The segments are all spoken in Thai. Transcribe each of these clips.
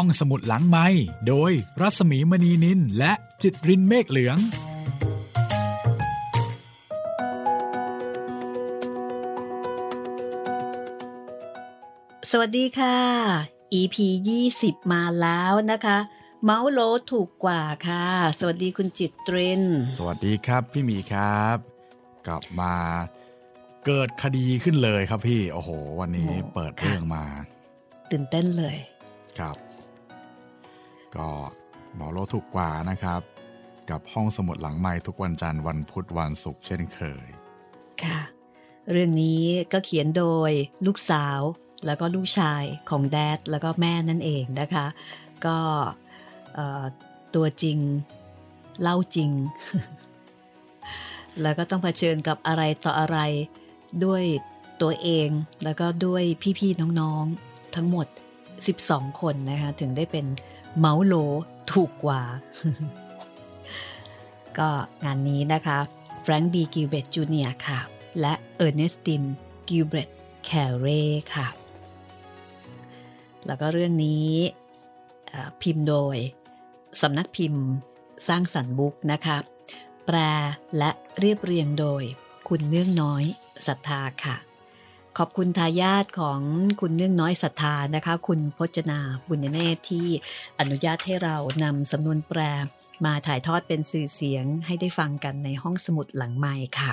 ห้องสมุดหลังไม้โดยรัสมีมณีนินและจิตรินเมฆเหลือง สวัสดีค่ะ EP 20 มาแล้วนะคะ เมาส์โลถูกกว่าค่ะ สวัสดีคุณจิตตรินสวัสดีครับพี่หมีครับ กลับมาเกิดคดีขึ้นเลยครับพี่ โอ้โห วันนี้เปิดเรื่องมา ตื่นเต้นเลยครับ ก็หมอโลถูกกว่านะครับ กับห้องสมุดหลังไม้ทุกวันจันทร์วันพุธวันศุกร์เช่นเคย ค่ะ เรื่องนี้ก็เขียนโดยลูกสาว แล้วก็ลูกชายของแดดแล้วก็แม่นั่นเองนะคะ ก็ตัวจริงเล่าจริง แล้วก็ต้องเผชิญกับอะไรต่ออะไรด้วยตัวเองแล้วก็ด้วยพี่ๆน้องๆทั้งหมด 12 คนนะคะถึงได้เป็น เหมาโหลถูกกว่า ก็งานนี้นะคะแฟรงค์บีกิลเบตจูเนียค่ะ และเออร์เนสตินกิลเบตแคเร่ค่ะ แล้วก็เรื่องนี้พิมพ์โดยสำนักพิมพ์สร้างสรรค์บุ๊กนะคะ แปลและเรียบเรียงโดยคุณเนื่องน้อยศรัทธาค่ะ ขอบคุณทายาทของคุณเนื่องน้อยศรัทธานะคะ คุณพจนาบุญเนตรที่อนุญาตให้เรานำสำนวนแปลมาถ่ายทอดเป็นสื่อเสียงให้ได้ฟังกันในห้องสมุดหลังไม้ค่ะ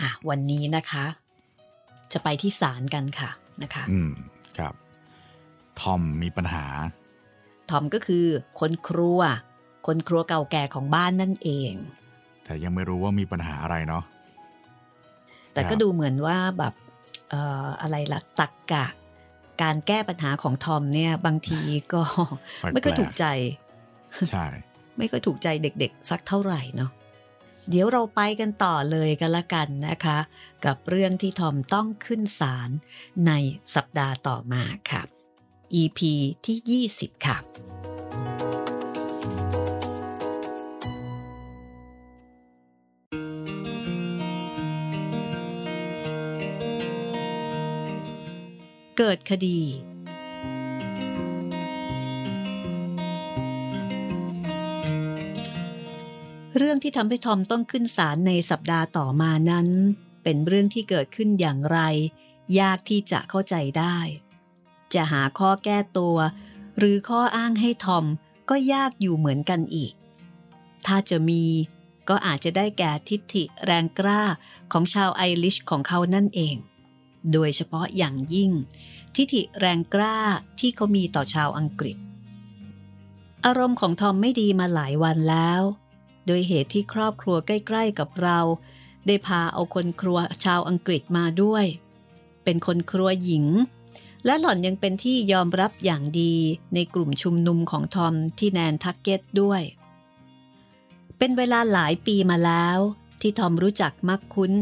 อะ วันนี้นะคะ จะไปที่ศาลกันค่ะนะคะ อืมครับ ทอมมีปัญหา ทอมก็คือคนครัว คนครัวเก่าแก่ของบ้านนั่นเอง แต่ยังไม่รู้ว่ามีปัญหาอะไรเนาะแต่คก็รับดูเหมือนว่าแบบเอ่ออะไรล่ะตักกะ การแก้ปัญหาของทอมเนี่ย บางทีก็แปลกๆไม่ค่อยถูกใจ ใช่ ไม่ค่อยถูกใจเด็กๆ สักเท่าไหร่เนาะเดี๋ยวเราไปกันต่อเลยกันละกันนะคะ กับเรื่องที่ทอมต้องขึ้นศาลในสัปดาห์ต่อมาค่ะ EP ที่ 20 ค่ะ เกิดคดี เรื่องที่ทำให้ทอมต้องขึ้นศาลในสัปดาห์ต่อมานั้น เป็นเรื่องที่เกิดขึ้นอย่างไร ยากที่จะเข้าใจได้ จะหาข้อแก้ตัว หรือข้ออ้างให้ทอมก็ยากอยู่เหมือนกันอีก ถ้าจะมีก็อาจจะได้แก่ทิฐิแรงกล้าของชาวไอริชของเขานั่นเอง โดยเฉพาะอย่างยิ่ง ทิฐิแรงกล้าที่เขามีต่อชาวอังกฤษ อารมณ์ของทอมไม่ดีมาหลายวันแล้ว โดยเหตุที่ครอบครัวใกล้ ๆ กับเรา ได้พาเอาคนครัวชาวอังกฤษมาด้วย เป็นคนครัวหญิง และหล่อนยังเป็นที่ยอมรับอย่างดีในกลุ่มชุมนุมของทอมที่แนนทักเก็ตด้วยเป็นเวลาหลายปีมาแล้ว ที่ทอมรู้จักมักคุ้น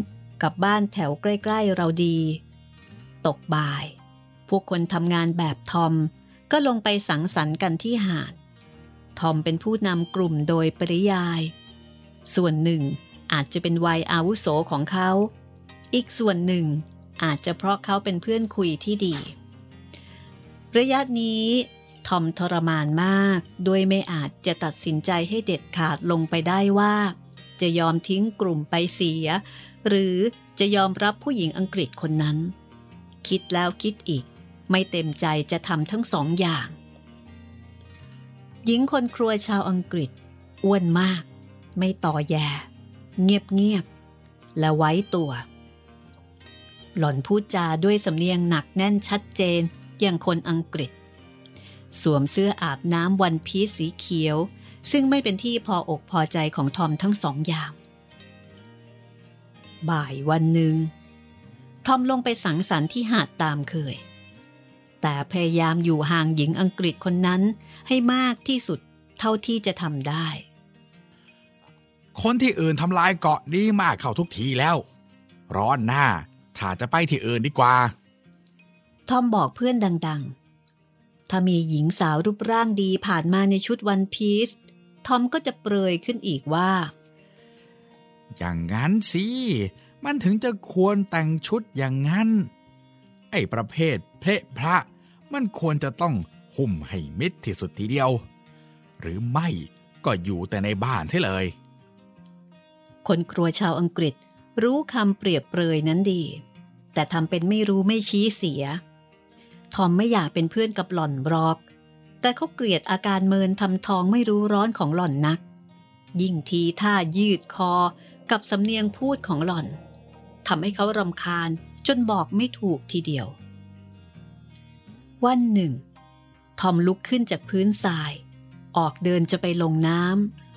กับบ้านแถวใกล้ ๆ เราดี ตกบ่าย พวกคนทำงานแบบทอมก็ลงไปสังสรรค์กันที่หาด ทอมเป็นผู้นำกลุ่มโดยปริยาย ส่วนหนึ่งอาจจะเป็นวัยอาวุโสของเขา อีกส่วนหนึ่งอาจจะเพราะเขาเป็นเพื่อนคุยที่ดี ระยะนี้ทอมทรมานมากโดยไม่อาจจะตัดสินใจให้เด็ดขาดลงไปได้ว่า จะยอมทิ้งกลุ่มไปเสีย หรือจะยอมรับผู้หญิงอังกฤษคนนั้น คิดแล้วคิดอีก ไม่เต็มใจจะทำทั้งสองอย่าง หญิงคนครัวชาวอังกฤษ อ้วนมาก ไม่ต่อแย เงียบเงียบ และไว้ตัว หล่อนพูดจาด้วยสำเนียงหนักแน่นชัดเจนอย่างคนอังกฤษ สวมเสื้ออาบน้ำวันพีซสีเขียว ซึ่งไม่เป็นที่พออกพอใจของทอมทั้งสองอย่าง บ่ายวันหนึ่ง ทอมลงไปสังสรรค์ที่หาดตามเคย แต่พยายามอยู่ห่างหญิงอังกฤษคนนั้นให้มากที่สุดเท่าที่จะทำได้ คนที่อื่นทำลายเกาะนี้มากเข้าทุกทีแล้ว ร้อนหน้าถ้าจะไปที่อื่นดีกว่า ทอมบอกเพื่อนดัง ๆ ถ้ามีหญิงสาวรูปร่างดีผ่านมาในชุดวันพีซทอมก็จะเปรยขึ้นอีกว่า อย่างนั้นสิ มันถึงจะควรแต่งชุดอย่างนั้น ไอ้ประเภทเพละพระ มันควรจะต้องหุ้มให้มิดที่สุดทีเดียว หรือไม่ก็อยู่แต่ในบ้านใช่เลย คนครัวชาวอังกฤษรู้คำเปรียบเปรยนั้นดี แต่ทำเป็นไม่รู้ไม่ชี้เสีย ทอมไม่อยากเป็นเพื่อนกับหล่อนบรอก แต่เขาเกลียดอาการเมินทำทองไม่รู้ร้อนของหล่อนนัก ยิ่งทีท่ายืดคอกับสำเนียงพูดของหล่อน ทำให้เขารำคาญจนบอกไม่ถูกทีเดียว วันหนึ่ง ทอมลุกขึ้นจากพื้นทราย ออกเดินจะไปลงน้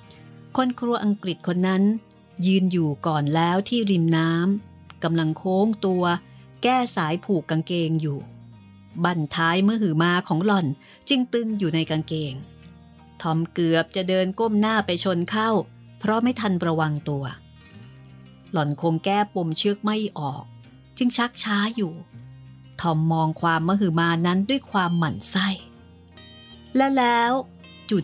ำคนครัวอังกฤษคนนั้น ยืนอยู่ก่อนแล้วที่ริมน้ำกำลังโค้งตัว แก้สายผูกกางเกงอยู่ บั้นท้ายมือหือมาของหล่อนจึงตึงอยู่ในกางเกง ทอมเกือบจะเดินก้มหน้าไปชนเข้า เพราะไม่ทันระวังตัว หล่อนคงแก้ปมเชือกไม่ออก จึงชักช้าอยู่ ทอมมองความมหือมานั้นด้วยความหมั่นไส้ และแล้ว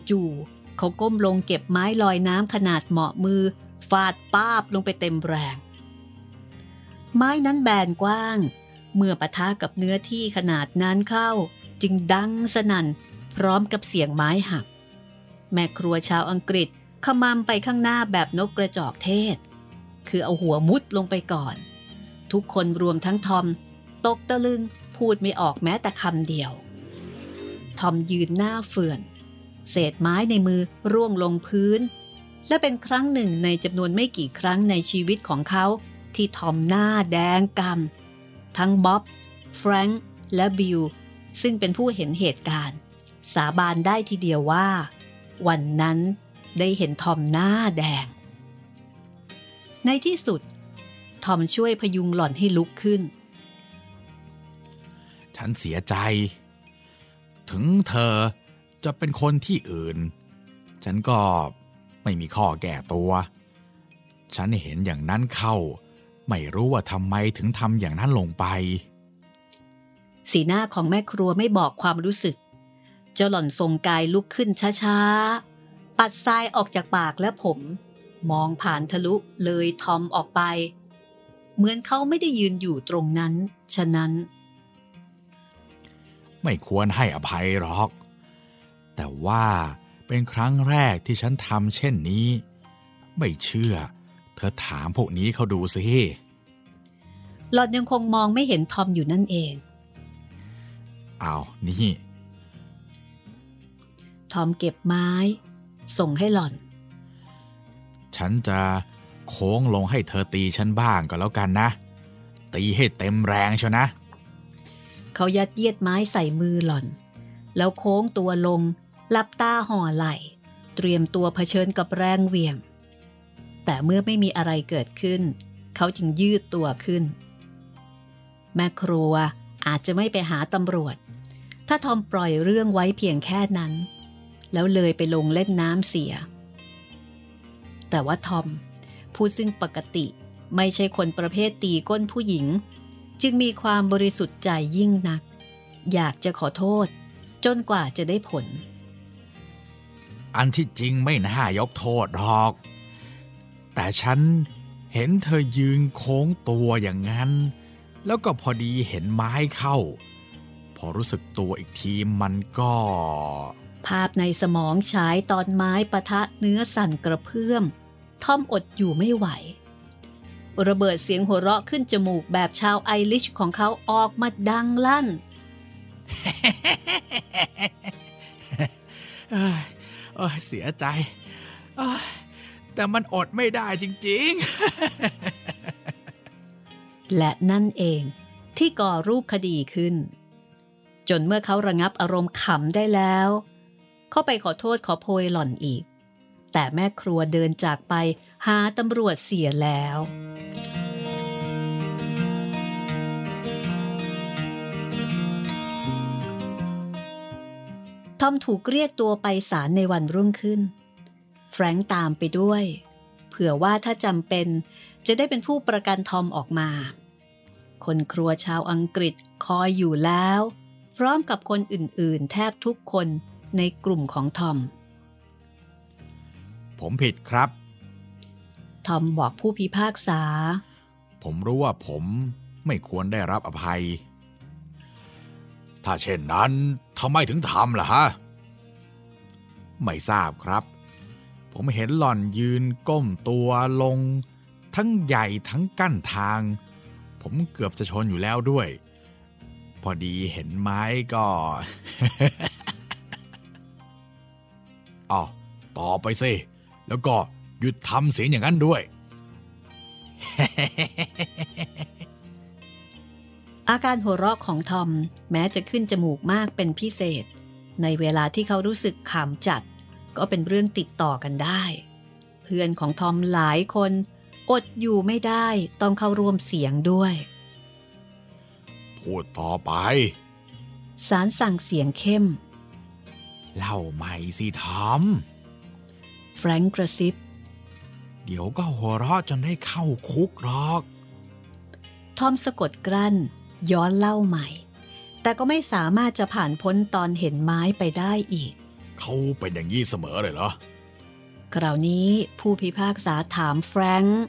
จู่ๆเขาก้มลงเก็บไม้ลอยน้ำขนาดเหมาะมือ ฟาดป้าบลงไปเต็มแรง ไม้นั้นแบนกว้าง เมื่อปะทะกับเนื้อที่ขนาดนั้นเข้า จึงดังสนั่นพร้อมกับเสียงไม้หัก แม่ครัวชาวอังกฤษขมำไปข้างหน้าแบบนกกระจอกเทศ คือเอาหัวมุดลงไปก่อน ทุกคนรวมทั้งทอม ตกตะลึงพูดไม่ออกแม้แต่คำเดียว ทอมยืนหน้าเฟื่อน เศษไม้ในมือร่วงลงพื้น และเป็นครั้งหนึ่งในจำนวนไม่กี่ครั้งในชีวิตของเขาที่ทอมหน้าแดงกำทั้งบ๊อบ แฟรงค์และบิลซึ่งเป็นผู้เห็นเหตุการณ์ สาบานได้ทีเดียวว่า วันนั้นได้เห็นทอมหน้าแดง ในที่สุด ทอมช่วยพยุงหล่อนให้ลุกขึ้น ฉันเสียใจ ถึงเธอจะเป็นคนที่อื่น ฉันก็ไม่มีข้อแก้ตัว ฉันเห็นอย่างนั้นเข้า ไม่รู้ว่าทำไมถึงทำอย่างนั้นลงไป สีหน้าของแม่ครัวไม่บอกความรู้สึก เจ้าหล่อนทรงกายลุกขึ้นช้าๆ ปัดทรายออกจากปากและผม มองผ่านทะลุเลยทอมออกไป เหมือนเขาไม่ได้ยืนอยู่ตรงนั้น ฉะนั้น ไม่ควรให้อภัยหรอก แต่ว่าเป็นครั้งแรกที่ฉันทำเช่นนี้ ไม่เชื่อ เธอถามพวกนี้เขาดูสิ หล่อนยังคงมองไม่เห็นทอมอยู่นั่นเองเอานี่ ทอมเก็บไม้ ส่งให้หล่อน ฉันจะโค้งลงให้เธอตีฉันบ้างก็แล้วกันนะ ตีให้เต็มแรงเชียวนะ เขายัดเยียดไม้ใส่มือหล่อน แล้วโค้งตัวลงลับตาห่อไหลเตรียมตัวเผชิญกับแรงเหวี่ยง แต่เมื่อไม่มีอะไรเกิดขึ้น เขาจึงยืดตัวขึ้น แม่ครัวอาจจะไม่ไปหาตำรวจ ถ้าทอมปล่อยเรื่องไว้เพียงแค่นั้น แล้วเลยไปลงเล่นน้ำเสีย แต่ว่าทอม ผู้ซึ่งปกติไม่ใช่คนประเภทตีก้นผู้หญิง จึงมีความบริสุทธิ์ใจยิ่งนัก อยากจะขอโทษ จนกว่าจะได้ผล อันที่จริงไม่น่ายกโทษหรอก แต่ฉันเห็นเธอยืนโค้งตัวอย่างนั้น แล้วก็พอดีเห็นไม้เข้า พอรู้สึกตัวอีกทีมันก็ ภาพในสมองฉายตอนไม้ปะทะเนื้อสั่นกระเพื่อม ทอมอดอยู่ไม่ไหว ระเบิดเสียงหัวเราะขึ้นจมูกแบบชาวไอริชของเขาออกมาดังลั่นเอ้ยเอ้ยเสียใจเอ้ยแต่มันอดไม่ได้จริงและนั่นเองที่ก่อรูปคดีขึ้น จนเมื่อเขาระงับอารมณ์ขำได้แล้ว เขาไปขอโทษขอโพยหล่อนอีก แต่แม่ครัวเดินจากไปหาตำรวจเสียแล้วทอมถูกเรียกตัวไปศาลในวันรุ่งขึ้น แฟรงค์ตามไปด้วย เผื่อว่าถ้าจำเป็นจะได้เป็นผู้ประกันทอมออกมา คนครัวชาวอังกฤษคอยอยู่แล้ว พร้อมกับคนอื่นๆ แทบทุกคนในกลุ่มของทอม ผมผิดครับ ทอมบอกผู้พิพากษา ผมรู้ว่าผมไม่ควรได้รับอภัย ถ้าเช่นนั้นทำไมถึงทำล่ะฮะ ไม่ทราบครับ ผมเห็นหล่อนยืนก้มตัวลง ทั้งใหญ่ทั้งกั้นทาง ผมเกือบจะชนอยู่แล้วด้วย พอดีเห็นไม้ก็อ๋อต่อไปสิ แล้วก็หยุดทำเสียงอย่างนั้นด้วย อาการหัวเราะของทอมแม้จะขึ้นจมูกมากเป็นพิเศษ ในเวลาที่เขารู้สึกขำจัด ก็เป็นเรื่องติดต่อกันได้ เพื่อนของทอมหลายคน อดอยู่ไม่ได้ต้องเข้าร่วมเสียงด้วย พูดต่อไป สารสั่งเสียงเข้ม เล่าใหม่สิทอม แฟรงก์กระซิบ เดี๋ยวก็หัวเราะจนได้เข้าคุกหรอก ทอมสะกดกลั้น ย้อนเล่าใหม่ แต่ก็ไม่สามารถจะผ่านพ้นตอนเห็นไม้ไปได้อีก เขาเป็นอย่างนี้เสมอเลยเหรอ คราวนี้ผู้พิพากษาถามแฟรงค์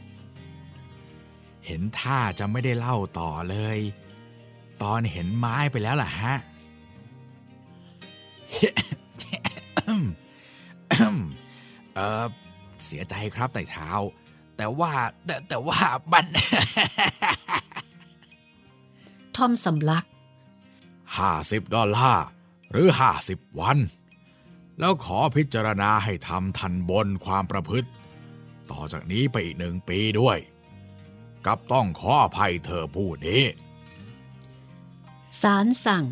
เห็นท่าจะไม่ได้เล่าต่อเลย ตอนเห็นไม้ไปแล้วล่ะฮะ เออเสียใจครับไต่เท้า แต่ว่าแต่แต่ว่าบันทอมสำลักห้าสิบดอลลาร์หรือห้าสิบวัน แล้วขอพิจารณาให้ทำทันบนความประพฤติ ต่อจากนี้ไปอีกหนึ่งปีด้วย กับต้องขออภัยเธอผู้นี้สารสั่ง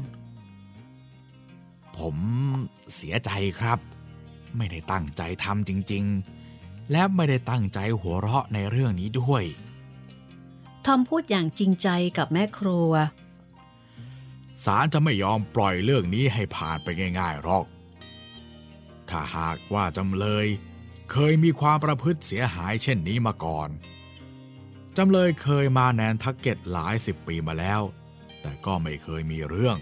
ผมเสียใจครับ ไม่ได้ตั้งใจทำจริง ๆ และไม่ได้ตั้งใจหัวเราะในเรื่องนี้ด้วย ทอมพูดอย่างจริงใจกับแม่ครัวศาลจะไม่ยอมปล่อยเรื่องนี้ให้ผ่านไปง่ายๆหรอก ถ้าหากว่าจำเลย เคยมีความประพฤติเสียหายเช่นนี้มาก่อน จำเลยเคยมาแนนทักเก็ตหลายสิบปีมาแล้ว แต่ก็ไม่เคยมีเรื่อง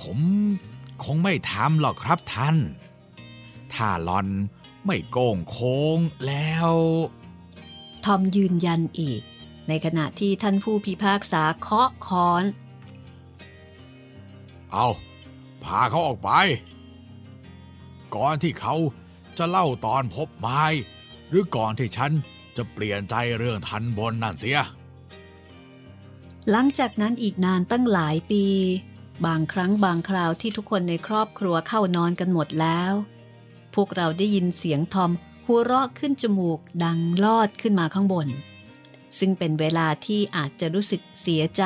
ผม คงไม่ทำหรอกครับท่าน ถ้าลอนไม่โกงโค้งแล้ว ทอมยืนยันอีก ในขณะที่ท่านผู้พิพากษาเคาะค้อน เอาพาเขาออกไป ก่อนที่เขาจะเล่าตอนพบไม้ หรือก่อนที่ฉันจะเปลี่ยนใจเรื่องทันบนนั่นเสีย หลังจากนั้นอีกนานตั้งหลายปี บางครั้งบางคราวที่ทุกคนในครอบครัวเข้านอนกันหมดแล้ว พวกเราได้ยินเสียงทอมหัวเราะขึ้นจมูกดังลอดขึ้นมาข้างบน ซึ่งเป็นเวลาที่อาจจะรู้สึกเสียใจ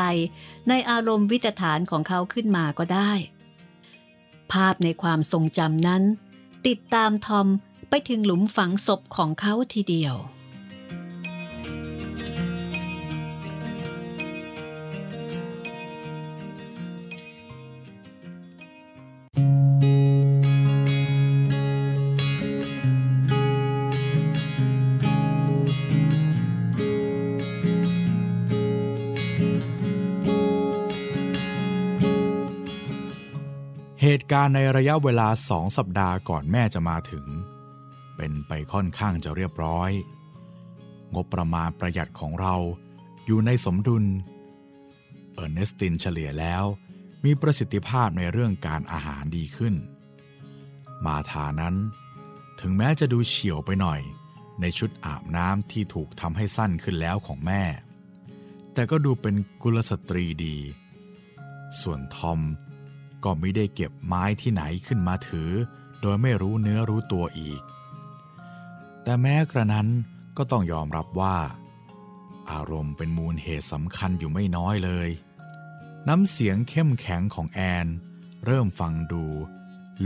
ในอารมณ์วิตฐานของเขาขึ้นมาก็ได้ ภาพในความทรงจำนั้น ติดตามทอมไปถึงหลุมฝังศพของเขาทีเดียว การณ์ในระยะเวลาสองสัปดาห์ก่อนแม่จะมาถึง เป็นไปค่อนข้างจะเรียบร้อย งบประมาณประหยัดของเราอยู่ในสมดุล เออร์เนสตินเฉลี่ยแล้วมีประสิทธิภาพในเรื่องการอาหารดีขึ้น มาทานั้น ถึงแม้จะดูเฉียวไปหน่อย ในชุดอาบน้ำที่ถูกทำให้สั้นขึ้นแล้วของแม่ แต่ก็ดูเป็นกุลสตรีดี ส่วนทอม ก็ไม่ได้เก็บไม้ที่ไหนขึ้นมาถือ โดยไม่รู้เนื้อรู้ตัวอีก แต่แม้กระนั้นก็ต้องยอมรับว่า อารมณ์เป็นมูลเหตุสำคัญอยู่ไม่น้อยเลย น้ำเสียงเข้มแข็งของแอน เริ่มฟังดู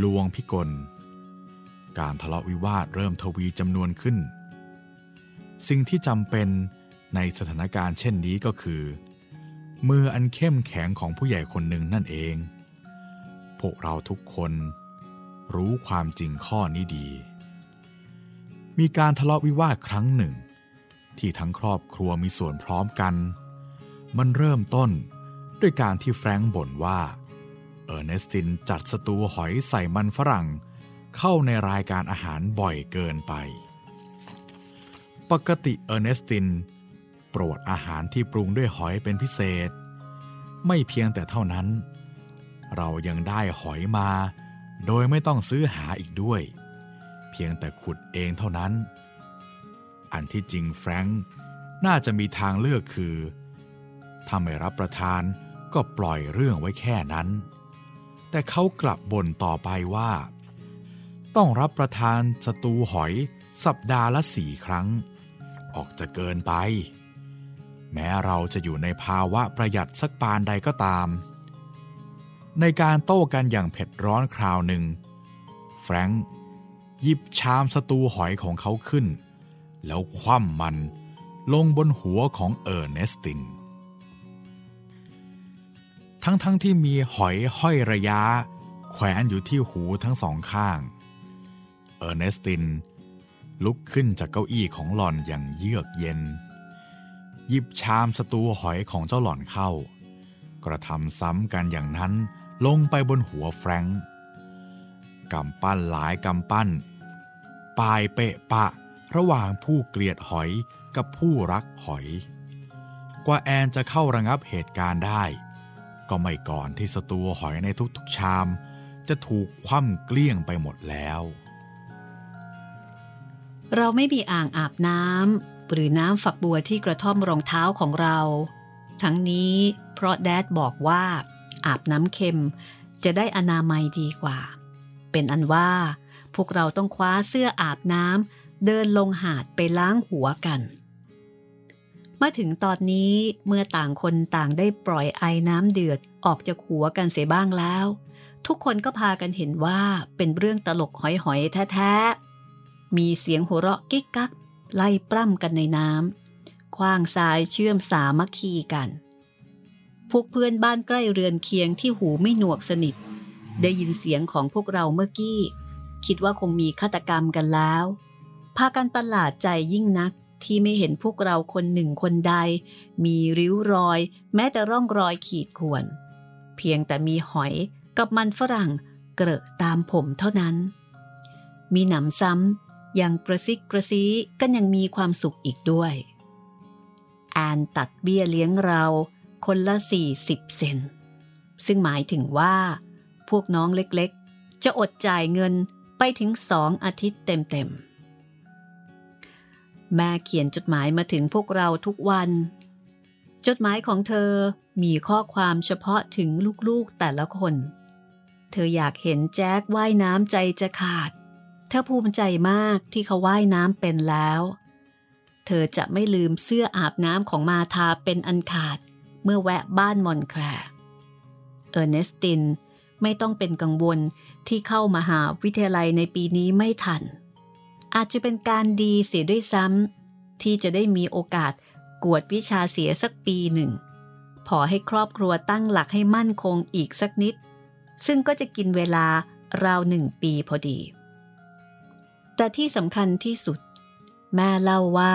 ลวงพิกล การทะเลาะวิวาทเริ่มทวีจำนวนขึ้น สิ่งที่จำเป็นในสถานการณ์เช่นนี้ก็คือ มืออันเข้มแข็งของผู้ใหญ่คนหนึ่งนั่นเอง พวกเราทุกคนรู้ความจริงข้อนี้ดี มีการทะเลาะวิวาทครั้งหนึ่ง ที่ทั้งครอบครัวมีส่วนพร้อมกัน มันเริ่มต้นด้วยการที่แฟรงค์บ่นว่า เออร์เนสตินจัดสตูหอยใส่มันฝรั่ง เข้าในรายการอาหารบ่อยเกินไป ปกติเออร์เนสติน โปรดอาหารที่ปรุงด้วยหอยเป็นพิเศษ ไม่เพียงแต่เท่านั้นเเรายังได้หอยมา โดยไม่ต้องซื้อหาอีกด้วย เพียงแต่ขุดเองเท่านั้น อันที่จริงแฟรงค์น่าจะมีทางเลือกคือถ้าไม่รับประทานก็ปล่อยเรื่องไว้แค่นั้น แต่เขากลับบ่นต่อไปว่า ต้องรับประทานสตูหอยสัปดาห์ละสี่ครั้ง ออกจะเกินไป แม้เราจะอยู่ในภาวะประหยัดสักปานใดก็ตาม ในการโต้กันอย่างเผ็ดร้อนคราวหนึ่งแฟรงค์หยิบชามสตูหอยของเขาขึ้น แล้วคว่ำมันลงบนหัวของเออร์เนสติน ทั้งๆทที่มีหอยห้อยระยะ แขวนอยู่ที่หูทั้งสองข้าง เออร์เนสติน ลุกขึ้นจากเก้าอี้ของหล่อนอย่างเยือกเย็น หยิบชามสตูหอยของเจ้าหล่อนเข้ากระทำซ้ำกันอย่างนั้น ลงไปบนหัวแฟรงก์กำปั้นหลายกำปั้นปายเปะปะ ระหว่างผู้เกลียดหอยกับผู้รักหอย กว่าแอนจะเข้าระงับเหตุการณ์ได้ ก็ไม่ก่อนที่สตูหอยในทุกๆชาม จะถูกคว่ำเกลี้ยงไปหมดแล้ว เราไม่มีอ่างอาบน้ำหรือน้ำฝักบัวที่กระท่อมรองเท้าของเรา ทั้งนี้เพราะแดดบอกว่า อาบน้ำเค็ม จะได้อนามัยดีกว่า เป็นอันว่า พวกเราต้องคว้าเสื้ออาบน้ำเดินลงหาดไปล้างหัวกันมาถึงตอนนี้เมื่อต่างคนต่างได้ปล่อยไอ้น้ำเดือดออกจากหัวกันเสียบ้างแล้ว ทุกคนก็พากันเห็นว่าเป็นเรื่องตลกหอยๆ แท้ๆ มีเสียงหัวเราะกิ๊กกัก ไล่ปล้ำกันในน้ำคว้างทรายเชื่อมสามัคคีกัน พวกเพื่อนบ้านใกล้เรือนเคียงที่หูไม่หนวกสนิท ได้ยินเสียงของพวกเราเมื่อกี้ คิดว่าคงมีฆาตกรรมกันแล้ว พากันประหลาดใจยิ่งนักที่ไม่เห็นพวกเราคนหนึ่งคนใด มีริ้วรอย แม้แต่ร่องรอยขีดข่วน เพียงแต่มีหอยกับมันฝรั่งเกลอะตามผมเท่านั้น มีหนำซ้ำยังกระซิกกระซีกันยังมีความสุขอีกด้วยแอนตัดเบี้ยเลี้ยงเรา คนละ 40 เซน ซึ่งหมายถึงว่า พวกน้องเล็กๆ จะอดจ่ายเงินไปถึงสองอาทิตย์เต็มๆ แม่เขียนจดหมายมาถึงพวกเราทุกวัน จดหมายของเธอมีข้อความเฉพาะถึงลูกๆแต่ละคน เธออยากเห็นแจ็คว่ายน้ำใจจะขาด เธอภูมิใจมากที่เขาว่ายน้ำเป็นแล้ว เธอจะไม่ลืมเสื้ออาบน้ำของมาทาเป็นอันขาด เมื่อแวะบ้านมอนแคลเออร์เนสตินไม่ต้องเป็นกังวลที่เข้ามาหาวิทยาลัยในปีนี้ไม่ทัน อาจจะเป็นการดีเสียด้วยซ้ำที่จะได้มีโอกาสกวดวิชาเสียสักปีหนึ่ง พอให้ครอบครัวตั้งหลักให้มั่นคงอีกสักนิด ซึ่งก็จะกินเวลาราวหนึ่งปีพอดี แต่ที่สำคัญที่สุด แม่เล่าว่า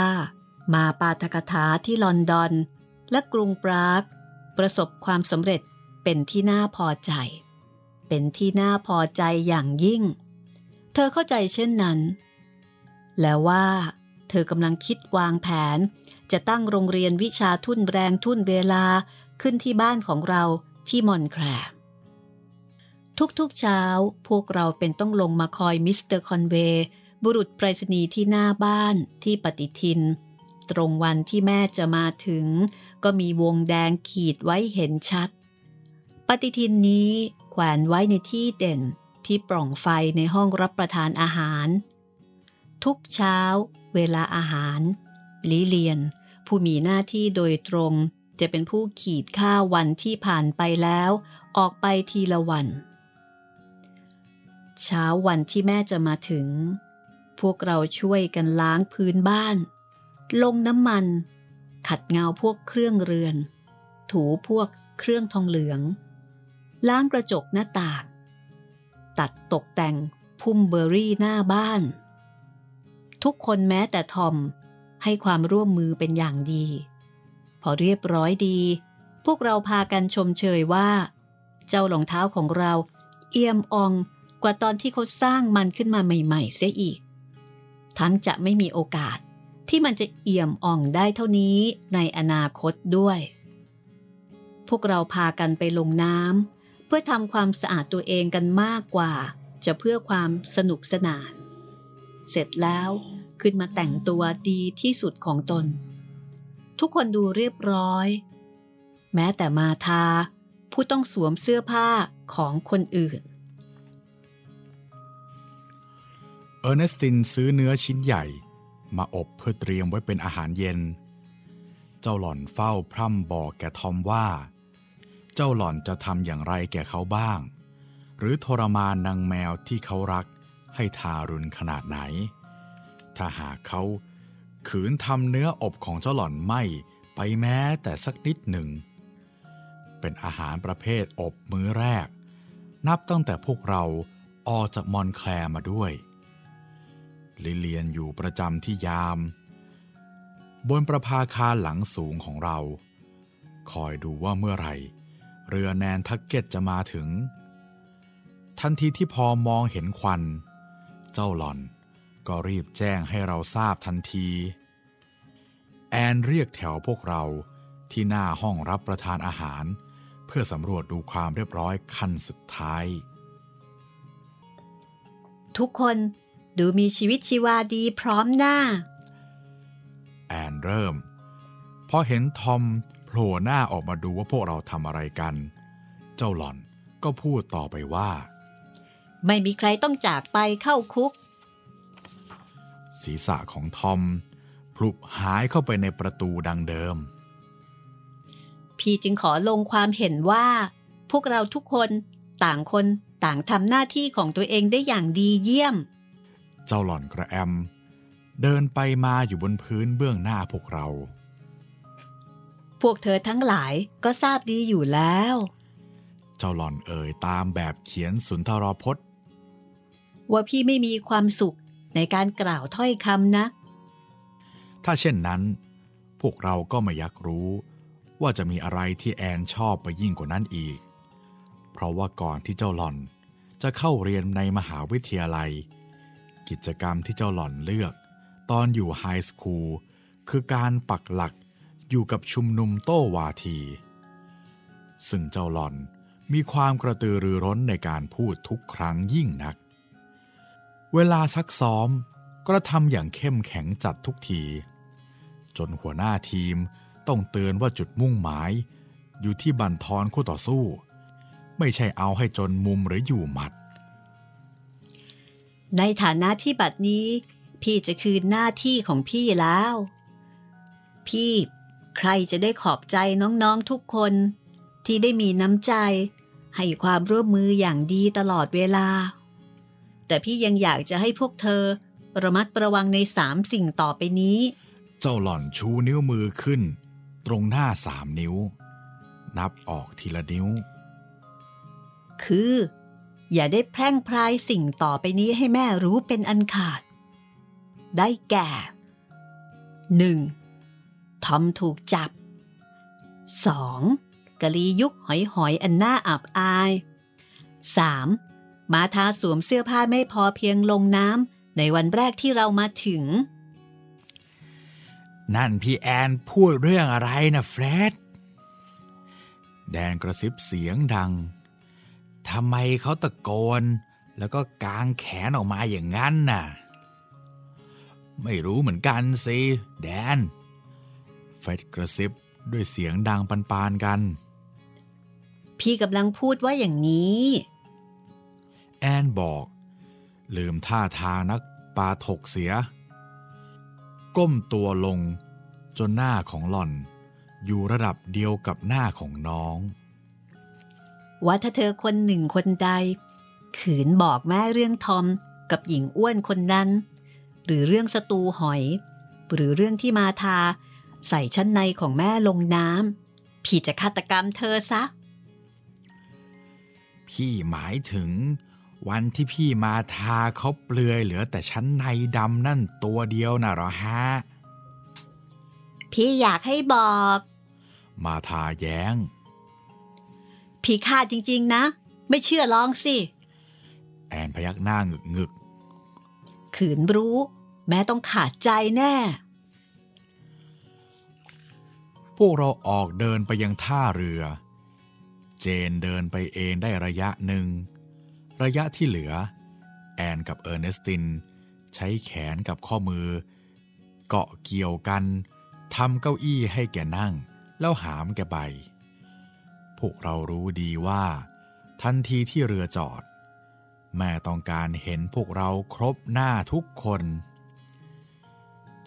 มาปาทกถาที่ลอนดอน และกรุงปรากประสบความสำเร็จเป็นที่น่าพอใจ เป็นที่น่าพอใจอย่างยิ่ง เธอเข้าใจเช่นนั้น แล้วว่าเธอกำลังคิดวางแผน จะตั้งโรงเรียนวิชาทุ่นแรงทุ่นเวลาขึ้นที่บ้านของเราที่มอนแครทุกๆเช้าพวกเราเป็นต้องลงมาคอยมิสเตอร์คอนเวย์บุรุษไปรษณีย์ที่หน้าบ้านที่ปฏิทิน ตรงวันที่แม่จะมาถึง ก็มีวงแดงขีดไว้เห็นชัด ปฏิทินนี้แขวนไว้ในที่เด่นที่ปล่องไฟในห้องรับประทานอาหาร ทุกเช้า เวลาอาหาร ลิเลียน ผู้มีหน้าที่โดยตรงจะเป็นผู้ขีดค่าวันที่ผ่านไปแล้ว ออกไปทีละวัน เช้าวันที่แม่จะมาถึง พวกเราช่วยกันล้างพื้นบ้าน ลงน้ำมัน ขัดเงาพวกเครื่องเรือน ถูพวกเครื่องทองเหลือง ล้างกระจกหน้าต่าง ตัดตกแต่งพุ่มเบอร์รี่หน้าบ้าน ทุกคนแม้แต่ทอมให้ความร่วมมือเป็นอย่างดี พอเรียบร้อยดี พวกเราพากันชมเชยว่า เจ้ารองเท้าของเรา เอี่ยมอองกว่าตอนที่เขาสร้างมันขึ้นมาใหม่ ๆ เสียอีก ทั้งจะไม่มีโอกาส ที่มันจะเอี่ยมอ่องได้เท่านี้ในอนาคตด้วย พวกเราพากันไปลงน้ำเพื่อทำความสะอาดตัวเองกันมากกว่า จะเพื่อความสนุกสนาน เสร็จแล้วขึ้นมาแต่งตัวดีที่สุดของตน ทุกคนดูเรียบร้อย แม้แต่มาทาผู้ต้องสวมเสื้อผ้าของคนอื่น เออร์เนสตินซื้อเนื้อชิ้นใหญ่ มาอบเพื่อเตรียมไว้เป็นอาหารเย็น เจ้าหล่อนเฝ้าพร่ำบอกแกทอมว่า เจ้าหล่อนจะทำอย่างไรแก่เขาบ้าง หรือทรมานนางแมวที่เขารักให้ทารุณขนาดไหน ถ้าหากเขาขืนทำเนื้ออบของเจ้าหล่อนไม่ไปแม้แต่สักนิดหนึ่ง เป็นอาหารประเภทอบมื้อแรก นับตั้งแต่พวกเราออกจากมอนแคลร์มาด้วย ลิเลียนอยู่ประจำที่ยาม บนประภาคารหลังสูงของเรา คอยดูว่าเมื่อไหร่ เรือแนนทักเก็ตจะมาถึง ทันทีที่พอมองเห็นควัน เจ้าหล่อนก็รีบแจ้งให้เราทราบทันที แอนเรียกแถวพวกเราที่หน้าห้องรับประทานอาหาร เพื่อสำรวจดูความเรียบร้อยขั้นสุดท้าย ทุกคน ดูมีชีวิตชีวาดีพร้อมหน้า แอนเริ่ม พอเห็นทอมโผล่หน้าออกมาดูว่าพวกเราทำอะไรกัน เจ้าหล่อนก็พูดต่อไปว่า ไม่มีใครต้องจากไปเข้าคุก ศีรษะของทอมพลุบหายเข้าไปในประตูดังเดิม พี่จึงขอลงความเห็นว่า พวกเราทุกคนต่างคนต่างทำหน้าที่ของตัวเองได้อย่างดีเยี่ยม เจ้าหล่อนกระแอม เดินไปมาอยู่บนพื้นเบื้องหน้าพวกเรา พวกเธอทั้งหลายก็ทราบดีอยู่แล้ว เจ้าหล่อนเอ่ยตามแบบเขียนสุนทรพจน์ ว่าพี่ไม่มีความสุขในการกล่าวถ้อยคำนะ ถ้าเช่นนั้น พวกเราก็ไม่อยากรู้ ว่าจะมีอะไรที่แอนชอบไปยิ่งกว่านั้นอีก เพราะว่าก่อนที่เจ้าหล่อนจะเข้าเรียนในมหาวิทยาลัย กิจกรรมที่เจ้าหล่อนเลือก ตอนอยู่ไฮสคูลคือการปักหลักอยู่กับชุมนุมโต้วาที ซึ่งเจ้าหล่อนมีความกระตือรือร้นในการพูดทุกครั้งยิ่งนัก เวลาซักซ้อมกระทำอย่างเข้มแข็งจัดทุกที จนหัวหน้าทีมต้องเตือนว่าจุดมุ่งหมาย อยู่ที่บันทอนคู่ต่อสู้ ไม่ใช่เอาให้จนมุมหรืออยู่หมัด ในฐานะที่บัดนี้ พี่จะคืนหน้าที่ของพี่แล้ว พี่ใครจะได้ขอบใจน้องๆทุกคน ที่ได้มีน้ำใจ ให้ความร่วมมืออย่างดีตลอดเวลา แต่พี่ยังอยากจะให้พวกเธอ ระมัดระวังในสามสิ่งต่อไปนี้ เจ้าหล่อนชูนิ้วมือขึ้น ตรงหน้าสามนิ้ว นับออกทีละนิ้ว คือ อย่าได้แพร่งพรายสิ่งต่อไปนี้ให้แม่รู้เป็นอันขาด ได้แก่ 1. ทอมถูกจับ 2. กะลียุกหอยหอยอันน่าอับอาย 3. มาทาสวมเสื้อผ้าไม่พอเพียงลงน้ำในวันแรกที่เรามาถึง นั่นพี่แอนพูดเรื่องอะไรนะเฟรดแดนกระซิบเสียงดัง ทำไมเขาตะโกน แล้วก็กางแขนออกมาอย่างนั้นน่ะ ไม่รู้เหมือนกันสิ แดน เฟรดกระซิบด้วยเสียงดังปานๆกัน พี่กำลังพูดว่าอย่างนี้ แอนบอก ลืมท่าทางนักปาถกเสีย ก้มตัวลงจนหน้าของหล่อน อยู่ระดับเดียวกับหน้าของน้อง ว่าถ้าเธอคนหนึ่งคนใด ขืนบอกแม่เรื่องทอมกับหญิงอ้วนคนนั้น หรือเรื่องสตูหอย หรือเรื่องที่มาทา ใส่ชั้นในของแม่ลงน้ำพี่จะฆาตกรรมเธอซะ พี่หมายถึง วันที่พี่มาทาเขาเปลือยเหลือแต่ชั้นในดำนั่นตัวเดียวน่ะเหรอฮะ พี่อยากให้บอก มาทาแย้ง พี่ฆ่าจริง ๆ นะ ไม่เชื่อลองสิ แอนพยักหน้าหงึกงึกขืนรู้ แม่ต้องขาดใจแน่ พวกเราออกเดินไปยังท่าเรือ เจนเดินไปเองได้ระยะหนึ่ง ระยะที่เหลือ แอนกับเออร์เนสติน ใช้แขนกับข้อมือ เกาะเกี่ยวกันทำเก้าอี้ให้แกนั่ง แล้วหามแกไป พวกเรารู้ดีว่า ทันทีที่เรือจอด แม่ต้องการเห็นพวกเราครบหน้าทุกคน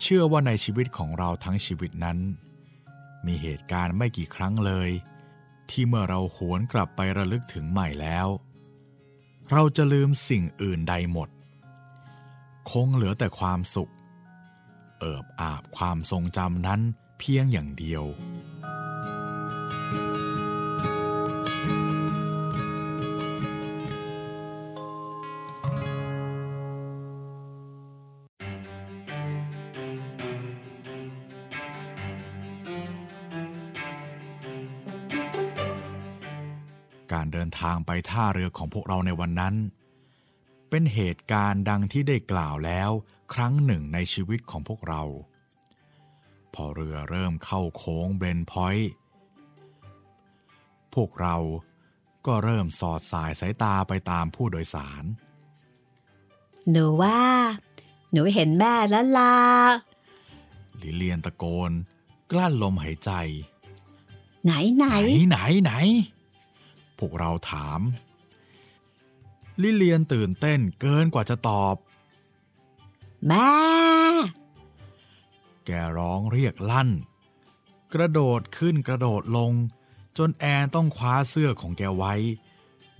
เชื่อว่าในชีวิตของเราทั้งชีวิตนั้น มีเหตุการณ์ไม่กี่ครั้งเลย ที่เมื่อเราหวนกลับไประลึกถึงใหม่แล้ว เราจะลืมสิ่งอื่นใดหมด คงเหลือแต่ความสุข เอิบอาบความทรงจำนั้นเพียงอย่างเดียวารเดินทางไปท่าเรือของพวกเราในวันนั้น เป็นเหตุการณ์ดังที่ได้กล่าวแล้วครั้งหนึ่งในชีวิตของพวกเรา พอเรือเริ่มเข้าโค้งเบรนพอยต์พวกเราก็เริ่มสอดสายสายตาไปตามผู้โดยสาร หนูว่า หนูเห็นแม่แล้วล่ะลิเลียนตะโกน กลั้นลมหายใจ ไหนไหนไหนไหน พวกเราถาม ลิเลียนตื่นเต้นเกินกว่าจะตอบแม่แกร้องเรียกลั่น กระโดดขึ้นกระโดดลง จนแอนต้องคว้าเสื้อของแกไว้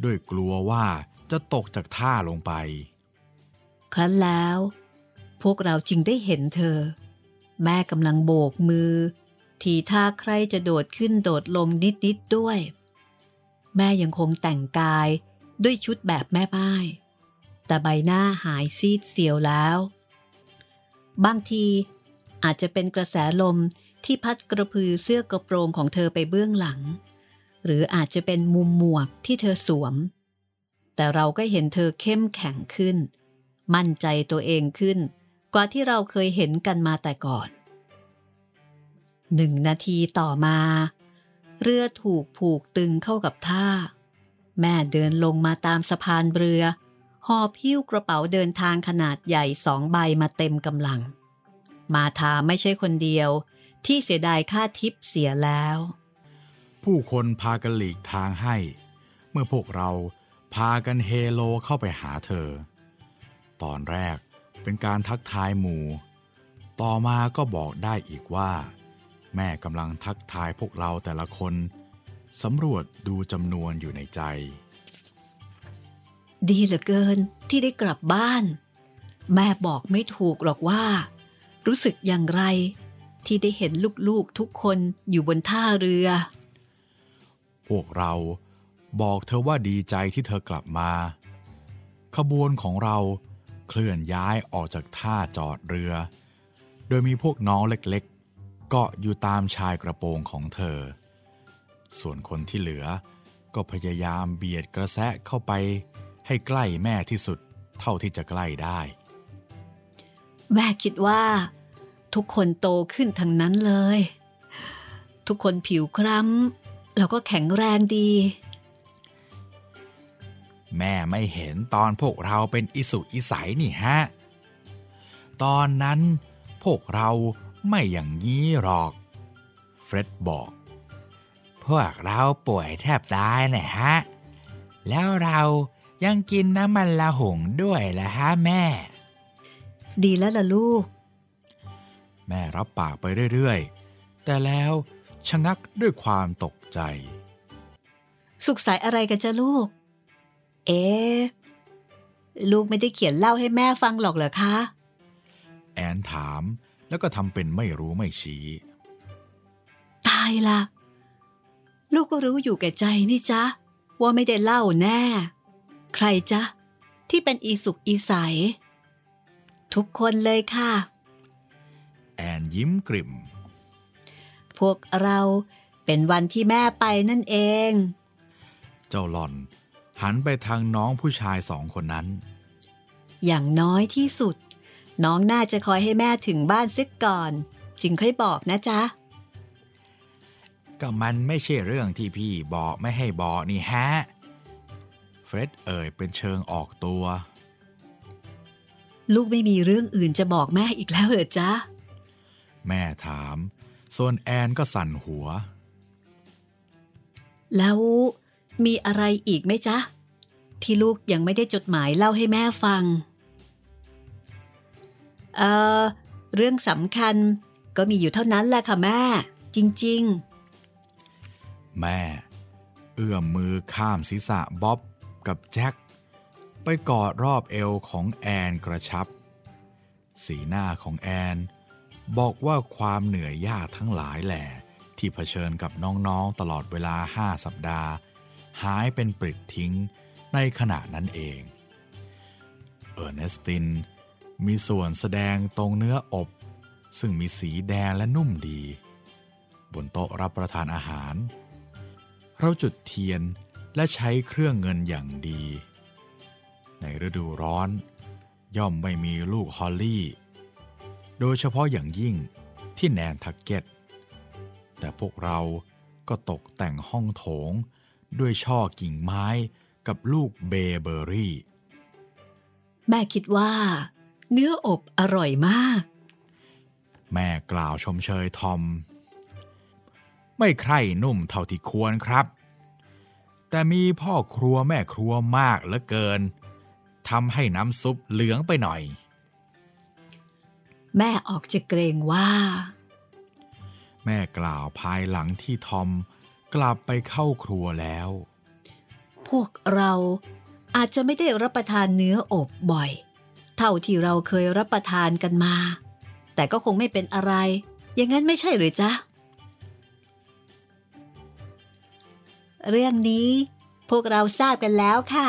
ด้วยกลัวว่าจะตกจากท่าลงไป ครั้นแล้ว พวกเราจึงได้เห็นเธอ แม่กำลังโบกมือ ทีท่าใครจะโดดขึ้นโดดลงนิดๆด้วย แม่ยังคงแต่งกายด้วยชุดแบบแม่ป้าย แต่ใบหน้าหายซีดเสียวแล้ว บางทีอาจจะเป็นกระแสลมที่พัดกระพือเสื้อกระโปรงของเธอไปเบื้องหลัง หรืออาจจะเป็นมุมหมวกที่เธอสวม แต่เราก็เห็นเธอเข้มแข็งขึ้น มั่นใจตัวเองขึ้น กว่าที่เราเคยเห็นกันมาแต่ก่อนหนึ่งนาทีต่อมา เรือถูกผูกตึงเข้ากับท่า แม่เดินลงมาตามสะพานเรือหอบพิ้วกระเป๋าเดินทางขนาดใหญ่สองใบมาเต็มกำลัง มาทาไม่ใช่คนเดียว ที่เสียดายค่าทิปเสียแล้ว ผู้คนพากันหลีกทางให้ เมื่อพวกเราพากันเฮโลเข้าไปหาเธอ ตอนแรกเป็นการทักทายหมู่ ต่อมาก็บอกได้อีกว่า แม่กำลังทักทายพวกเราแต่ละคนสำรวจดูจำนวนอยู่ในใจ ดีเหลือเกินที่ได้กลับบ้าน แม่บอกไม่ถูกหรอกว่า รู้สึกอย่างไรที่ได้เห็นลูกๆทุกคนอยู่บนท่าเรือ พวกเราบอกเธอว่าดีใจที่เธอกลับมา ขบวนของเราเคลื่อนย้ายออกจากท่าจอดเรือ โดยมีพวกน้องเล็ก เกาะอยู่ตามชายกระโปรงของเธอ ส่วนคนที่เหลือก็พยายามเบียดกระแสะเข้าไปให้ใกล้แม่ที่สุดเท่าที่จะใกล้ได้ แม่คิดว่า ทุกคนโตขึ้นทั้งนั้นเลย ทุกคนผิวคล้ำแล้วก็แข็งแรงดี แม่ไม่เห็นตอนพวกเราเป็นอิสุอิสัยนี่ฮะ ตอนนั้นพวกเรา ไม่อย่างนี้หรอก เฟร็ดบอก พวกเราป่วยแทบตายนะฮะ แล้วเรายังกินน้ำมันละหงด้วยละฮะแม่ ดีแล้วล่ะลูก แม่รับปากไปเรื่อยๆ แต่แล้วชะงักด้วยความตกใจ สุขสายอะไรกันจ้ะลูก เอ๊ลูกไม่ได้เขียนเล่าให้แม่ฟังหรอกเหรอคะ แอนถาม แล้วก็ทำเป็นไม่รู้ไม่ชี้ ตายละลูกก็รู้อยู่แก่ใจนี่จ๊ะ ว่าไม่ได้เล่าแน่ ใครจ๊ะ ที่เป็นอีสุกอีใส ทุกคนเลยค่ะ แอนยิ้มกริ่มพวกเราเป็นวันที่แม่ไปนั่นเอง เจ้าหล่อน หันไปทางน้องผู้ชายสองคนนั้น อย่างน้อยที่สุด น้องน่าจะคอยให้แม่ถึงบ้านซึกก่อน จึงค่อยบอกนะจ๊ะกก็มันไม่ใช่เรื่องที่พี่บอกไม่ให้บอกนี่ฮะ เฟร็ดเอ่ยเป็นเชิงออกตัว ลูกไม่มีเรื่องอื่นจะบอกแม่อีกแล้วเหรอจ๊ะ แม่ถาม ส่วนแอนก็สั่นหัว แล้วมีอะไรอีกไหมจ๊ะ ที่ลูกยังไม่ได้จดหมายเล่าให้แม่ฟัง เออเรื่องสำคัญก็มีอยู่เท่านั้นแหละค่ะแม่ จริง ๆ แม่ เอื้อมมือข้ามศีรษะบ๊อบกับแจ็ค ไปกอดรอบเอวของแอนกระชับ สีหน้าของแอน บอกว่าความเหนื่อยยากทั้งหลายแหล่ที่เผชิญกับน้องๆตลอดเวลาห้าสัปดาห์ หายเป็นปลิดทิ้งในขณะนั้นเอง เออร์เนสติน มีส่วนแสดงตรงเนื้ออบ ซึ่งมีสีแดงและนุ่มดี บนโต๊ะรับประทานอาหาร เราจุดเทียนและใช้เครื่องเงินอย่างดี ในฤดูร้อน ย่อมไม่มีลูกฮอลลี่ โดยเฉพาะอย่างยิ่งที่แนนทักเก็ต แต่พวกเราก็ตกแต่งห้องโถงด้วยช่อกิ่งไม้กับลูกเบเบอรี่ แม่คิดว่า เนื้ออบอร่อยมาก แม่กล่าวชมเชยทอม ไม่ใคร่นุ่มเท่าที่ควรครับ แต่มีพ่อครัวแม่ครัวมากเหลือเกินทำให้น้ำซุปเหลืองไปหน่อย แม่ออกจะเกรงว่า แม่กล่าวภายหลังที่ทอมกลับไปเข้าครัวแล้ว พวกเราอาจจะไม่ได้รับประทานเนื้ออบบ่อย เท่าที่เราเคยรับประทานกันมา แต่ก็คงไม่เป็นอะไร อย่างนั้นไม่ใช่หรือจ๊ะ เรื่องนี้พวกเราทราบกันแล้วค่ะ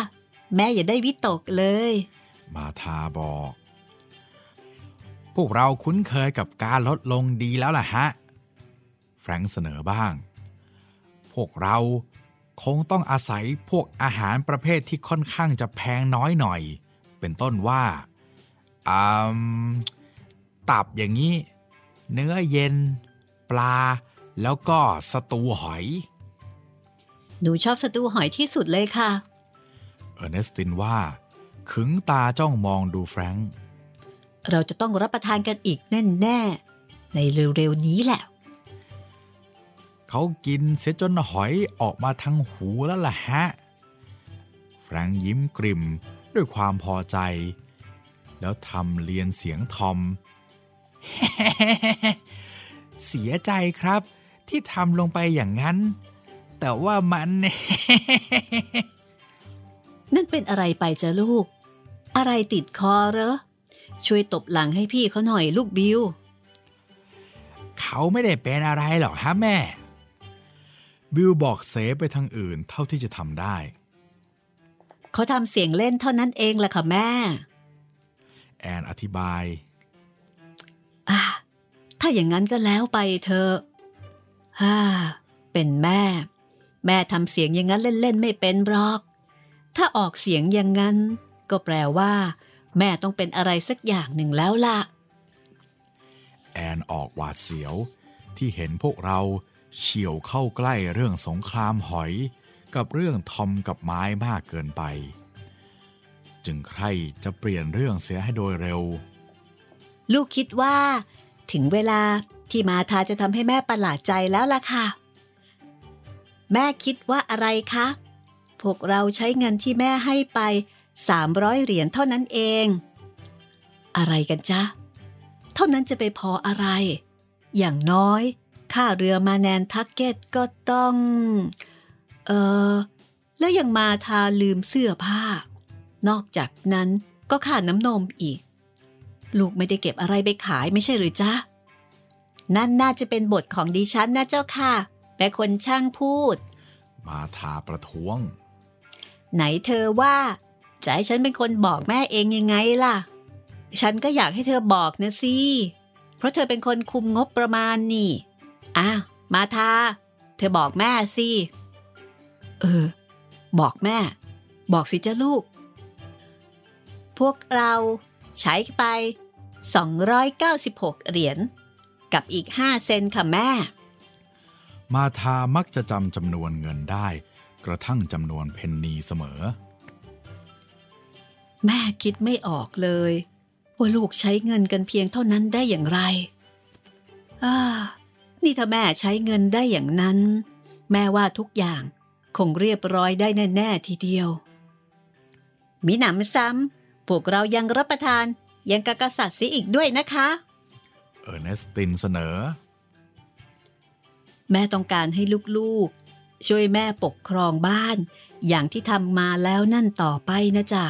แม่อย่าได้วิตกเลย มาทาบอก พวกเราคุ้นเคยกับการลดลงดีแล้วล่ะฮะ แฟรงค์เสนอบ้าง พวกเราคงต้องอาศัยพวกอาหารประเภทที่ค่อนข้างจะแพงน้อยหน่อย เป็นต้นว่า ตับอย่างนี้ เนื้อเย็น ปลา แล้วก็สตูหอย หนูชอบสตูหอยที่สุดเลยค่ะ เออร์เนสตินว่า ขึงตาจ้องมองดูแฟรงค์เราจะต้องรับประทานกันอีกแน่ๆในเร็วๆนี้แหละ เขากินเสียจนหอยออกมาทั้งหูแล้วล่ะฮะ แฟรงค์ยิ้มกริมด้วยความพอใจ แล้วทำเลียนเสียงทอม เสียใจครับ ที่ทำลงไปอย่างนั้น แต่ว่ามัน นั่นเป็นอะไรไปจ้ะลูก อะไรติดคอเหรอ ช่วยตบหลังให้พี่เขาหน่อยลูกบิว เขาไม่ได้เป็นอะไรหรอกฮะแม่ บิลบอกเซฟไปทางอื่นเท่าที่จะทำได้ เขาทำเสียงเล่นเท่านั้นเองแหละค่ะแม่ แอนอธิบายอะถ้าอย่างนั้นก็แล้วไปเถอะฮ่าเป็นแม่ แม่ทำเสียงอย่างนั้นเล่นๆไม่เป็นหรอก ถ้าออกเสียงอย่างนั้น ก็แปลว่า แม่ต้องเป็นอะไรสักอย่างหนึ่งแล้วล่ะ แอนออกหวาดเสียวที่เห็นพวกเราเฉียวเข้าใกล้เรื่องสงครามหอย กับเรื่องทอมกับไม้มากเกินไป จึงใครจะเปลี่ยนเรื่องเสียให้โดยเร็ว ลูกคิดว่า ถึงเวลาที่มาทาจะทำให้แม่ประหลาดใจแล้วล่ะค่ะ แม่คิดว่าอะไรคะ พวกเราใช้เงินที่แม่ให้ไป 300 เหรียญเท่านั้นเอง อะไรกันจ๊ะ เท่านั้นจะไปพออะไร อย่างน้อยค่าเรือมาแนนทักเก็ตก็ต้อง เออแล้วยังมาทาลืมเสื้อผ้า นอกจากนั้นก็ค่าน้ำนมอีก ลูกไม่ได้เก็บอะไรไปขายไม่ใช่หรือจ๊ะ นั่นน่าจะเป็นบทของดิฉันนะเจ้าค่ะแม่คนช่างพูด มาทาประท้วง ไหนเธอว่าจะให้ฉันเป็นคนบอกแม่เองยังไงล่ะ ฉันก็อยากให้เธอบอกนะสิ เพราะเธอเป็นคนคุมงบประมาณนี่ อ้าว มาทา เธอบอกแม่สิ เออ บอกแม่ บอกสิจ้าลูก พวกเราใช้ไป 296 เหรียญกับอีก 5 เซนค่ะแม่ มาทามักจะจำจำนวนเงินได้ กระทั่งจำนวนเพนนีเสมอ แม่คิดไม่ออกเลย ว่าลูกใช้เงินกันเพียงเท่านั้นได้อย่างไรอ่านี่ถ้าแม่ใช้เงินได้อย่างนั้น แม่ว่าทุกอย่างคงเรียบร้อยได้แน่ ๆ ทีเดียว มีหนำซ้ำ พวกเรายังรับประทานยังกะกษัตริย์เสียอีกด้วยนะคะ เออร์เนสตินเสนอ แม่ต้องการให้ลูกๆ ช่วยแม่ปกครองบ้าน อย่างที่ทำมาแล้วนั่นต่อไปนะจ๊ะ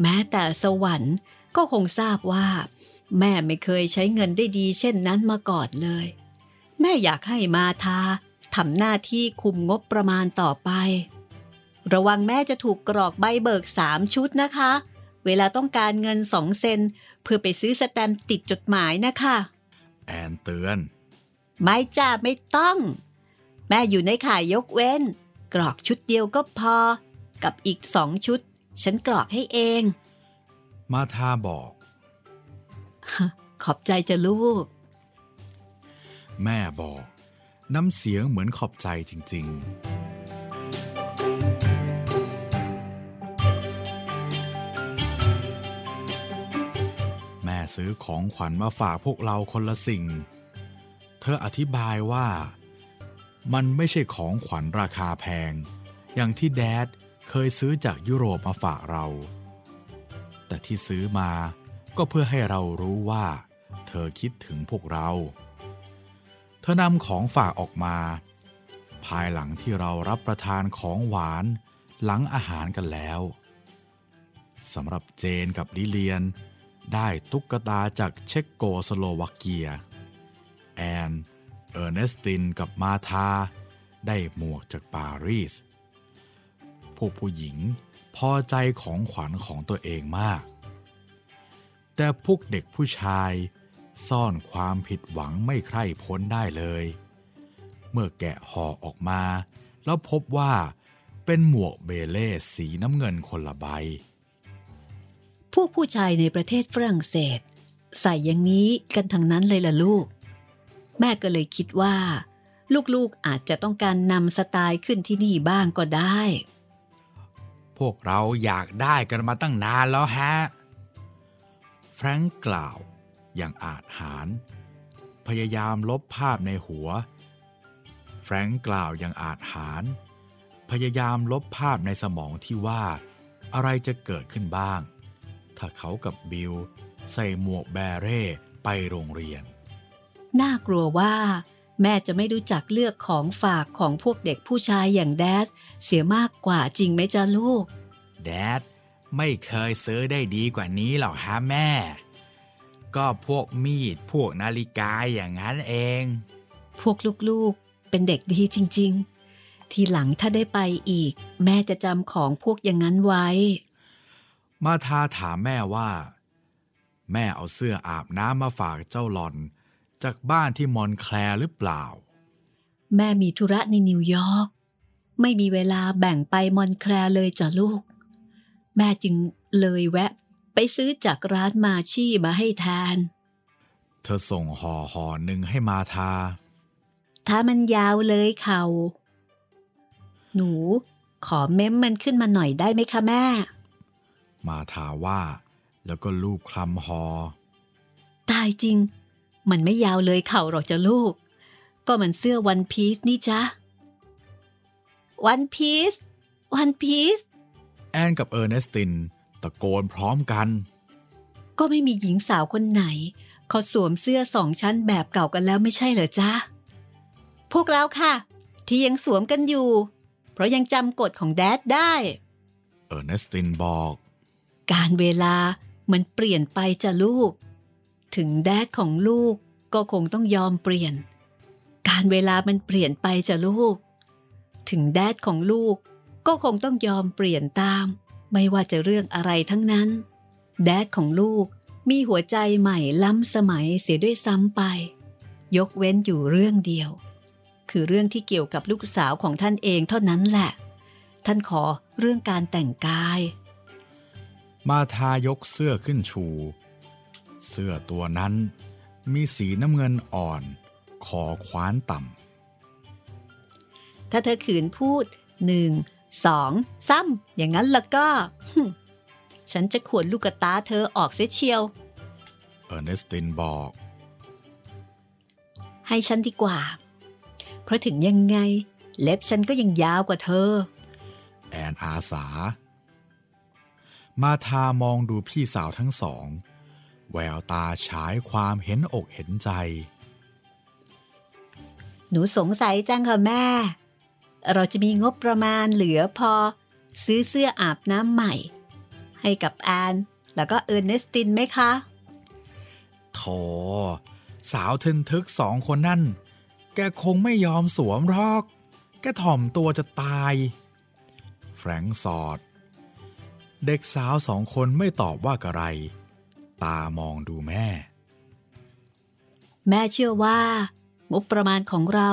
แม้แต่สวรรค์ก็คงทราบว่า แม่ไม่เคยใช้เงินได้ดีเช่นนั้นมาก่อนเลย แม่อยากให้มาทาทำหน้าที่คุมงบประมาณต่อไป ระวังแม่จะถูกกรอกใบเบิกสามชุดนะคะ เวลาต้องการเงินสองเซน เพื่อไปซื้อสแตมป์ติดจดหมายนะคะ แอนเตือน ไม่จ้าไม่ต้อง แม่อยู่ในข่ายยกเว้น กรอกชุดเดียวก็พอ กับอีกสองชุด ฉันกรอกให้เอง มาทาบอก ขอบใจจะลูก แม่บอก น้ำเสียงเหมือนขอบใจจริง ๆ ซื้อของขวัญมาฝากพวกเราคนละสิ่ง เธออธิบายว่า มันไม่ใช่ของขวัญราคาแพง อย่างที่แดดเคยซื้อจากยุโรปมาฝากเรา แต่ที่ซื้อมาก็เพื่อให้เรารู้ว่า เธอคิดถึงพวกเรา เธอนำของฝากออกมา ภายหลังที่เรารับประทานของหวานหลังอาหารกันแล้วสำหรับเจนกับลิเลียน ได้ตุ๊กตาจากเช็กโกสโลวาเกีย แอน เออร์เนสตินกับมาธา ได้หมวกจากปารีส พวกผู้หญิงพอใจของขวัญของตัวเองมาก แต่พวกเด็กผู้ชายซ่อนความผิดหวังไม่ใคร่พ้นได้เลย เมื่อแกะห่อออกมา แล้วพบว่าเป็นหมวกเบเล่สีน้ำเงินคนละใบ พวกผู้ชายในประเทศฝรั่งเศส ใส่อย่างนี้กันทั้งนั้นเลยล่ะลูก แม่ก็เลยคิดว่า ลูกๆอาจจะต้องการนำสไตล์ขึ้นที่นี่บ้างก็ได้ พวกเราอยากได้กันมาตั้งนานแล้วฮะ แฟรงก์กล่าวอย่างอาจหารพยายามลบภาพในหัว แฟรงก์กล่าวอย่างอาจหารพยายามลบภาพในสมองที่ว่า อะไรจะเกิดขึ้นบ้าง ถ้าเขากับบิลใส่หมวกแบเร่ไปโรงเรียน น่ากลัวว่า แม่จะไม่รู้จักเลือกของฝากของพวกเด็กผู้ชายอย่างแดดเสียมากกว่าจริงไหมจ๊ะลูก แดดไม่เคยซื้อได้ดีกว่านี้หรอกฮะแม่ ก็พวกมีดพวกนาฬิกาอย่างนั้นเอง พวกลูกๆเป็นเด็กดีจริง ๆ ทีหลังถ้าได้ไปอีก แม่จะจำของพวกอย่างนั้นไว้ มาทาถามแม่ว่า แม่เอาเสื้ออาบน้ำมาฝากเจ้าหลอน จากบ้านที่มอนแคลร์หรือเปล่า แม่มีธุระในนิวยอร์กไม่มีเวลาแบ่งไปมอนแคลร์เลยจ้ะลูก แม่จึงเลยแวะ ไปซื้อจากร้านมาชี่มาให้ทาน เธอส่งห่อห่อหนึ่งให้มาทา ถ้ามันยาวเลยเขา หนู ขอเม้มมันขึ้นมาหน่อยได้ไหมคะแม่ มาทาว่า แล้วก็ลูบคลำหอ ตายจริง มันไม่ยาวเลยเข่าหรอกจ้ะลูก ก็มันเสื้อวันพีซนี่จ้ะวันพีซวันพีซแอนกับเออร์เนสตินตะโกนพร้อมกัน ก็ไม่มีหญิงสาวคนไหน เขาสวมเสื้อสองชั้นแบบเก่ากันแล้วไม่ใช่เหรอจ๊ะ พวกเราค่ะ ที่ยังสวมกันอยู่ เพราะยังจำกฎของแดดได้ เออร์เนสตินบอก การเวลามันเปลี่ยนไปจ้ะลูก ถึงแดดของลูกก็คงต้องยอมเปลี่ยน การเวลามันเปลี่ยนไปจ้ะลูก ถึงแดดของลูกก็คงต้องยอมเปลี่ยนตาม ไม่ว่าจะเรื่องอะไรทั้งนั้น แดดของลูกมีหัวใจใหม่ล้ำสมัยเสียด้วยซ้ำไป ยกเว้นอยู่เรื่องเดียว คือเรื่องที่เกี่ยวกับลูกสาวของท่านเองเท่านั้นแหละ ท่านขอเรื่องการแต่งกาย มาทายกเสื้อขึ้นชู เสื้อตัวนั้นมีสีน้ำเงินอ่อน คอคว้านต่ถ้าเธอขืนพูดหนึ่งสองซ้ำอย่างนั้นแล้วก็ ฉันจะขวนลูกตาเธอออกเสียเชียว เออร์เนสตินบอก ให้ฉันดีกว่า เพราะถึงยังไง เล็บฉันก็ยังยาวกว่าเธอ แอนอาสา มาทามองดูพี่สาวทั้งสอง แววตาฉายความเห็นอกเห็นใจ หนูสงสัยจังค่ะแม่ เราจะมีงบประมาณเหลือพอ ซื้อเสื้ออาบน้ำใหม่ ให้กับแอนแล้วก็เออร์เนสตินไหมคะโถสาวทึนทึกสองคนนั่น แกคงไม่ยอมสวมหรอก แกถ่อมตัวจะตาย แฟรงค์สอด เด็กสาวสองคนไม่ตอบว่ากระไร ตามองดูแม่ แม่เชื่อว่า งบประมาณของเรา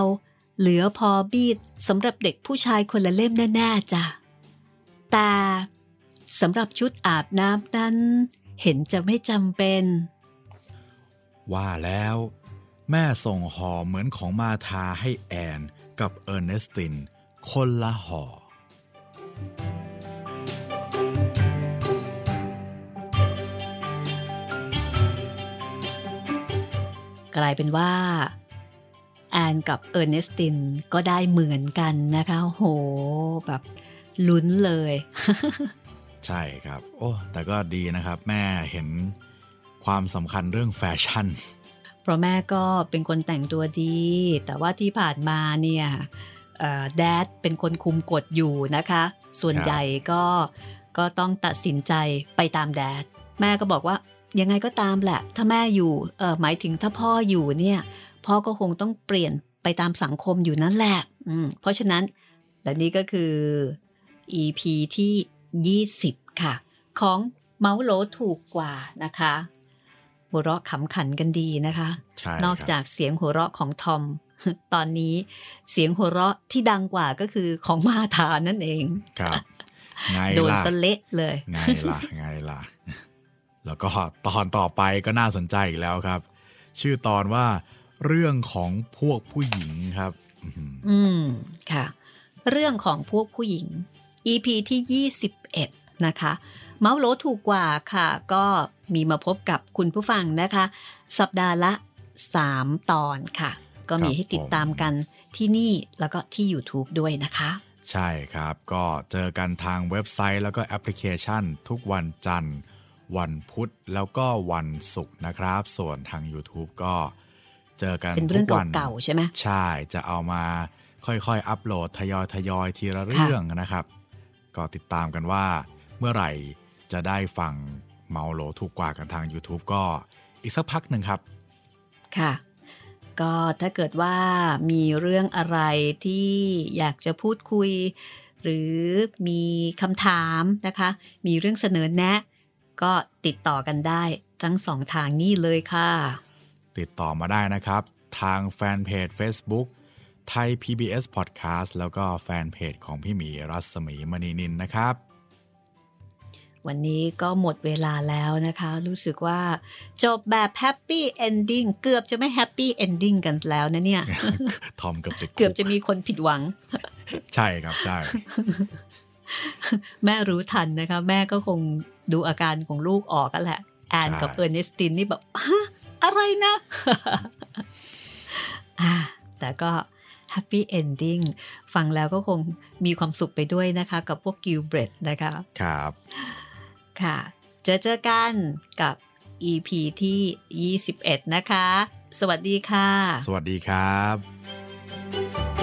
เหลือพอบีดสำหรับเด็กผู้ชายคนละเล่มแน่ๆจ้ะ แต่สำหรับชุดอาบน้ำนั้น เห็นจะไม่จำเป็น ว่าแล้ว แม่ส่งห่อเหมือนของมาทาให้แอนกับเออร์เนสติน คนละห่อ กลายเป็นว่าแอนกับเออร์เนสตินก็ได้เหมือนกันนะคะโหแบบลุ้นเลย ใช่ครับ โอ้ แต่ก็ดีนะครับ แม่เห็นความสำคัญเรื่องแฟชั่น เพราะแม่ก็เป็นคนแต่งตัวดี แต่ว่าที่ผ่านมาเนี่ย Dad เป็นคนคุมกฎอยู่นะคะ ส่วนใหญ่ก็ก็ต้องตัดสินใจไปตาม Dad แม่ก็บอกว่า ยังไงก็ตามแหละ ถ้าแม่อยู่เออหมายถึงถ้าพ่ออยู่เนี่ย พ่อก็คงต้องเปลี่ยนไปตามสังคมอยู่นั่นแหละอืมเพราะฉะนั้น และนี่ก็คือ EP ที่ 20 ค่ะ ของเมาส์โหลถูกกว่านะคะหัวเราะขำขันกันดีนะคะใช่นอกจากเสียงหัวเราะของทอม ตอนนี้เสียงหัวเราะที่ดังกว่าก็คือของมาธานั่นเองครับไงโดนล่ะสเละเลยไงล่ะไงล่ะ แล้วก็ตอนต่อไปก็น่าสนใจอีกแล้วครับ ชื่อตอนว่าเรื่องของพวกผู้หญิงครับ อืมค่ะ เรื่องของพวกผู้หญิง EP ที่ 21 นะคะ เมาส์โลถูกกว่าค่ะ ก็มีมาพบกับคุณผู้ฟังนะคะ สัปดาห์ละ 3 ตอนค่ะ ก็มีให้ติดตามกันที่นี่แล้วก็ที่ YouTube ด้วยนะคะ ใช่ครับ ก็เจอกันทางเว็บไซต์แล้วก็แอปพลิเคชันทุกวันจันทร์ วันพุธแล้วก็วันศุกร์นะครับ ส่วนทาง YouTube ก็เจอกันเป็นเรื่องทุกวันเก่าๆใช่ไหมใช่จะเอามาค่อยๆ อัปโหลดทยอยทยอยทีละเรื่องนะครับ ก็ติดตามกันว่า เมื่อไหร่จะได้ฟังเมาโหลถูกกว่ากันทาง YouTube ก็อีกสักพักหนึ่งครับ ค่ะ ก็ถ้าเกิดว่ามีเรื่องอะไรที่อยากจะพูดคุย หรือมีคำถามนะคะ มีเรื่องเสนอแนะ ก็ติดต่อกันได้ทั้งสองทางนี้เลยค่ะ ติดต่อมาได้นะครับ ทางแฟนเพจ Facebook ไทย PBS Podcast แล้วก็แฟนเพจของพี่หมีรัศมีมณีนินนะครับ วันนี้ก็หมดเวลาแล้วนะคะ รู้สึกว่าจบแบบ happy ending เกือบจะไม่ happy ending กันแล้วนะเนี่ย ทอมเกือบติดคุเกือบจะมีคนผิดหวัง ใช่ครับ ใช่ แม่รู้ทันนะคะ แม่ก็คง ดูอาการของลูกออกกันแหละ แอนกับใช่เออร์เนสตินนี่แบบฮะอะไรนะอ่าแต่ก็ happy endingฟังแล้วก็คงมีความสุขไปด้วยนะคะ กับพวกกิลเบรดนะคะ ครับ ค่ะ เจอเจอกันกับ EP ที่ 21 นะคะ สวัสดีค่ะ สวัสดีครับ